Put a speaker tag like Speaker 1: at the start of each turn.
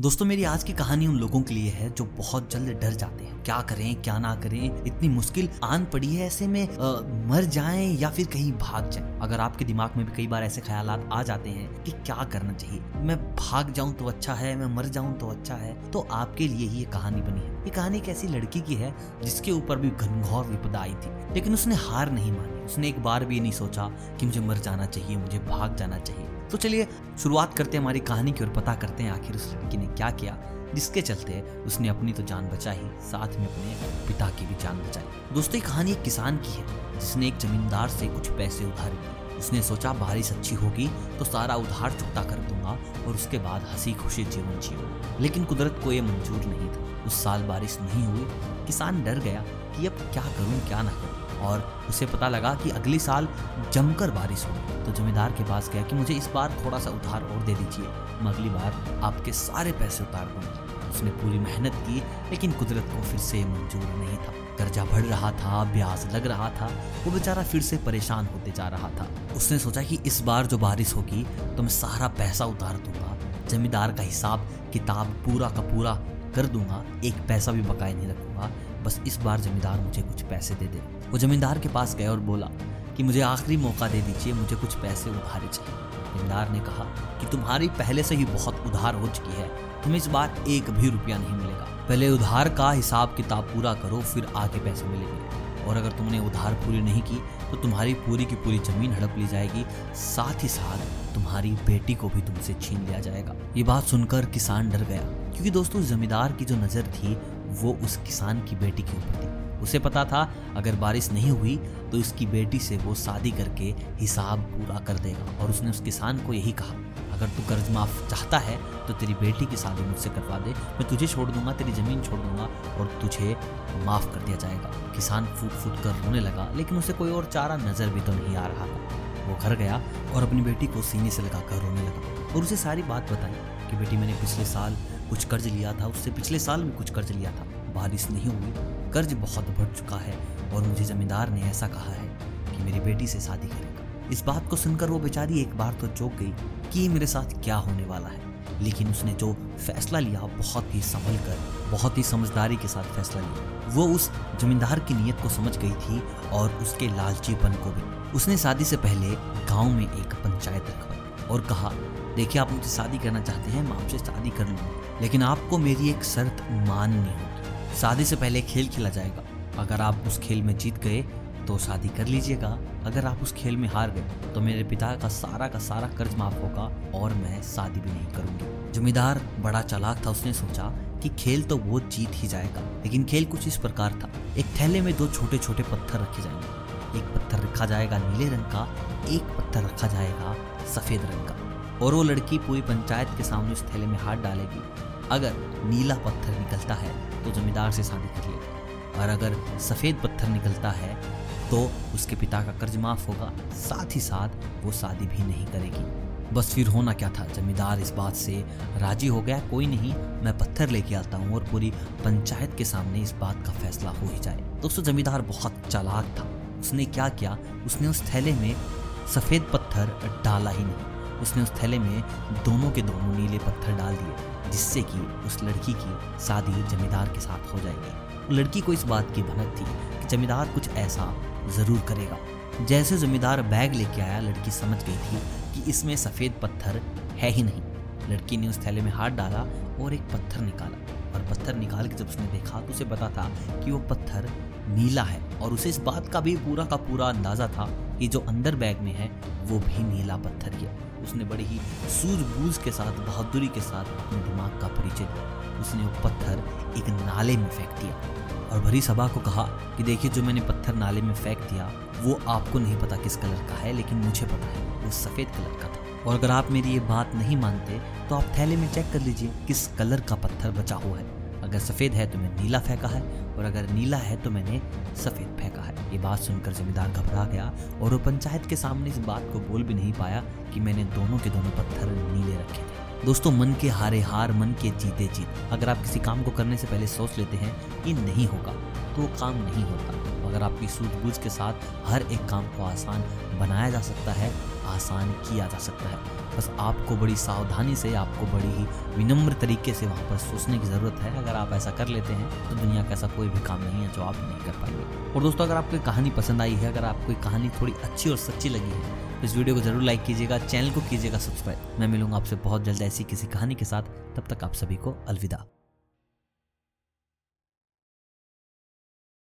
Speaker 1: दोस्तों मेरी आज की कहानी उन लोगों के लिए है जो बहुत जल्द डर जाते हैं। क्या करें क्या ना करें इतनी मुश्किल आन पड़ी है ऐसे में आ, मर जाएँ या फिर कहीं भाग जाएँ। अगर आपके दिमाग में भी कई बार ऐसे ख्याल आ जाते हैं कि क्या करना चाहिए मैं भाग जाऊँ तो अच्छा है मैं मर जाऊँ तो अच्छा है तो आपके लिए ही ये कहानी बनी है। ये कहानी एक ऐसी लड़की की है जिसके ऊपर भी घनघोर विपदा आई थी लेकिन उसने हार नहीं मानी। उसने एक बार भी नहीं सोचा कि मुझे मर जाना चाहिए मुझे भाग जाना चाहिए। तो चलिए शुरुआत करते हैं हमारी कहानी की और पता करते हैं आखिर उस लड़की ने क्या किया, जिसके चलते उसने अपनी तो जान बचाई, साथ में अपने पिता की भी जान बचाई। दोस्तों कहानी एक किसान की है, जिसने एक जमींदार से कुछ पैसे उधार किए उसने सोचा बारिश अच्छी होगी तो सारा उधार चुकता कर दूँगा और उसके बाद हँसी खुशी जीवन जियो। लेकिन कुदरत को यह मंजूर नहीं था। उस साल बारिश नहीं हुई। किसान डर गया कि अब क्या करूँ, क्या ना करूँ। और उसे पता लगा कि अगले साल जमकर बारिश हो। तो जमींदार के पास गया कि मुझे इस बार थोड़ा सा उधार और दे दीजिए। मैं अगली बार आपके सारे पैसे उतार दूँगा। उसने पूरी मेहनत की, लेकिन कुदरत को फिर से मंजूर नहीं था। कर्जा बढ़ रहा था, ब्याज लग रहा था, वो बेचारा फिर से परेशान होते जा रहा था। उसने सोचा कि इस बार जो बारिश होगी तो मैं सारा पैसा उतार दूँगा। जमींदार का हिसाब किताब पूरा का पूरा कर दूँगा, एक पैसा भी बकाया नहीं रखूँगा। बस इस बार जमींदार मुझे कुछ पैसे दे दे। वो जमींदार के पास गया और बोला कि मुझे आखिरी मौका दे दीजिए, मुझे कुछ पैसे उधारे चाहिए। जमींदार ने कहा कि तुम्हारी पहले से ही बहुत उधार हो चुकी है, तुम्हें इस बार एक भी रुपया नहीं मिलेगा। पहले उधार का हिसाब किताब पूरा करो, फिर आगे पैसे मिलेंगे। और अगर तुमने उधार पूरी नहीं की तो तुम्हारी पूरी की पूरी ज़मीन हड़प ली जाएगी। साथ ही साथ तुम्हारी बेटी को भी तुमसे छीन लिया जाएगा। ये बात सुनकर किसान डर गया, क्योंकि दोस्तों, जमींदार की जो नज़र थी वो उस किसान की बेटी के ऊपर थी। उसे पता था, अगर बारिश नहीं हुई तो उसकी बेटी से वो शादी करके हिसाब पूरा कर देगा। और उसने उस किसान को यही कहा, अगर तू कर्ज माफ़ चाहता है तो तेरी बेटी की शादी मुझसे करवा दे। मैं तुझे छोड़ दूँगा, तेरी ज़मीन छोड़ दूँगा, और तुझे माफ़ कर दिया जाएगा। किसान फूट फूट कर रोने लगा, लेकिन उसे कोई और चारा नज़र भी तो नहीं आ रहा था। वो घर गया और अपनी बेटी को सीने से लगाकर रोने लगा और उसे सारी बात बताई कि, बेटी, मैंने पिछले साल कुछ कर्ज लिया था, उससे पिछले साल में कुछ कर्ज लिया था। बारिश नहीं हुई, कर्ज बहुत बढ़ चुका है और मुझे जमींदार ने ऐसा कहा है कि मेरी बेटी से शादी करेगा। इस बात को सुनकर वो बेचारी एक बार तो चौंक गई कि मेरे साथ क्या होने वाला है। लेकिन उसने जो फैसला लिया बहुत ही संभल कर बहुत ही समझदारी के साथ फैसला लिया। वो उस जमींदार की नीयत को समझ गई थी और उसके लालचीपन को भी। उसने शादी से पहले गाँव में एक पंचायत रखवाई और कहा देखिए, आप मुझे शादी करना चाहते हैं, मैं आपसे शादी कर लूँगा लेकिन आपको मेरी एक शर्त माननी होगी। शादी से पहले खेल खेला जाएगा। अगर आप उस खेल में जीत गए तो शादी कर लीजिएगा। अगर आप उस खेल में हार गए तो मेरे पिता का सारा का सारा कर्ज माफ़ होगा और मैं शादी भी नहीं करूँगी। जमींदार बड़ा चालाक था, उसने सोचा कि खेल तो वो जीत ही जाएगा, लेकिन खेल कुछ इस प्रकार था। एक थैले में दो छोटे छोटे पत्थर रखे जाएँगे। एक पत्थर रखा जाएगा नीले रंग का, एक पत्थर रखा जाएगा सफ़ेद रंग का। और वो लड़की पूरी पंचायत के सामने उस थैले में हाथ डालेगी। अगर नीला पत्थर निकलता है तो जमींदार से शादी कर लेगी। और अगर सफ़ेद पत्थर निकलता है तो उसके पिता का कर्ज माफ़ होगा। साथ ही साथ वो शादी भी नहीं करेगी। बस फिर होना क्या था? जमींदार इस बात से राज़ी हो गया, कोई नहीं, मैं पत्थर लेके आता हूँ और पूरी पंचायत के सामने इस बात का फैसला हो ही जाए। दोस्तों, जमींदार बहुत चालाक था। उसने क्या किया? उसने उस थैले में सफ़ेद पत्थर डाला ही नहीं। उसने उस थैले में दोनों के दोनों नीले पत्थर डाल दिए, जिससे कि उस लड़की की शादी जमींदार के साथ हो जाएगी। लड़की को इस बात की भनक थी कि जमींदार कुछ ऐसा ज़रूर करेगा। जैसे जमींदार बैग लेके आया, लड़की समझ गई थी कि इसमें सफ़ेद पत्थर है ही नहीं। लड़की ने उस थैले में हाथ डाला और एक पत्थर निकाला। और पत्थर निकाल के जब उसने देखा तो उसे पता था कि वो पत्थर नीला है और उसे इस बात का भी पूरा का पूरा अंदाज़ा था कि जो अंदर बैग में है, वो भी नीला पत्थर ही है। उसने बड़ी ही सूझबूझ के साथ, बहादुरी के साथ अपने दिमाग का परिचय दिया। उसने वो पत्थर एक नाले में फेंक दिया और भरी सभा को कहा कि देखिए, जो मैंने पत्थर नाले में फेंक दिया, वो आपको नहीं पता किस कलर का है, लेकिन मुझे पता है, वो सफ़ेद कलर का था। और अगर आप मेरी ये बात नहीं मानते तो आप थैले में चेक कर लीजिए किस कलर का पत्थर बचा हुआ है। अगर सफ़ेद है तो मैंने नीला फेंका है, और अगर नीला है तो मैंने सफ़ेद फेंका है। ये बात सुनकर जमींदार घबरा गया, और वो पंचायत के सामने इस बात को बोल भी नहीं पाया कि मैंने दोनों के दोनों पत्थर नीले रखे थे। दोस्तों, मन के हारे हार, मन के जीते जीत, अगर आप किसी काम को करने से पहले सोच लेते हैं कि नहीं होगा तो वो काम नहीं होता अगर आपकी सूझबूझ के साथ हर एक काम को आसान बनाया जा सकता है आसान किया जा सकता है। बस आपको बड़ी सावधानी से, आपको बड़ी ही विनम्र तरीके से वहाँ पर सोचने की ज़रूरत है। अगर आप ऐसा कर लेते हैं तो दुनिया का ऐसा कोई भी काम नहीं है जो आप नहीं कर पाएँगे। और दोस्तों, अगर आपको कहानी पसंद आई है, अगर आपको कहानी थोड़ी अच्छी और सच्ची लगी है तो इस वीडियो को ज़रूर लाइक कीजिएगा, चैनल को कीजिएगा सब्सक्राइब। मैं मिलूँगा आपसे बहुत जल्द ऐसी किसी कहानी के साथ। तब तक आप सभी को अलविदा।